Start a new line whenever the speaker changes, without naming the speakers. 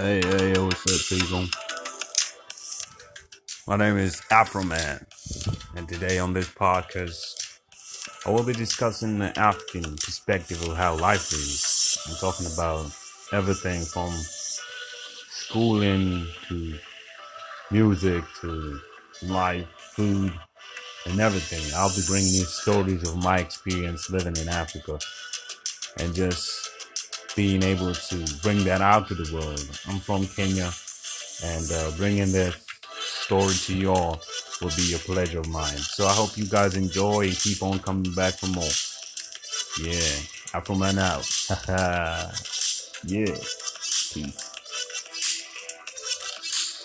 Hey, hey, what's up, people? My name is Afroman, and today on this podcast, I will be discussing the African perspective of how life is. I'm talking about everything from schooling to music to life, food, and everything. I'll be bringing you stories of my experience living in Africa and just being able to bring that out to the world. I'm from Kenya, and uh, bringing this story to you all will be a pleasure of mine. So I hope you guys enjoy and keep on coming back for more. Yeah, Afro Man out. yeah, peace.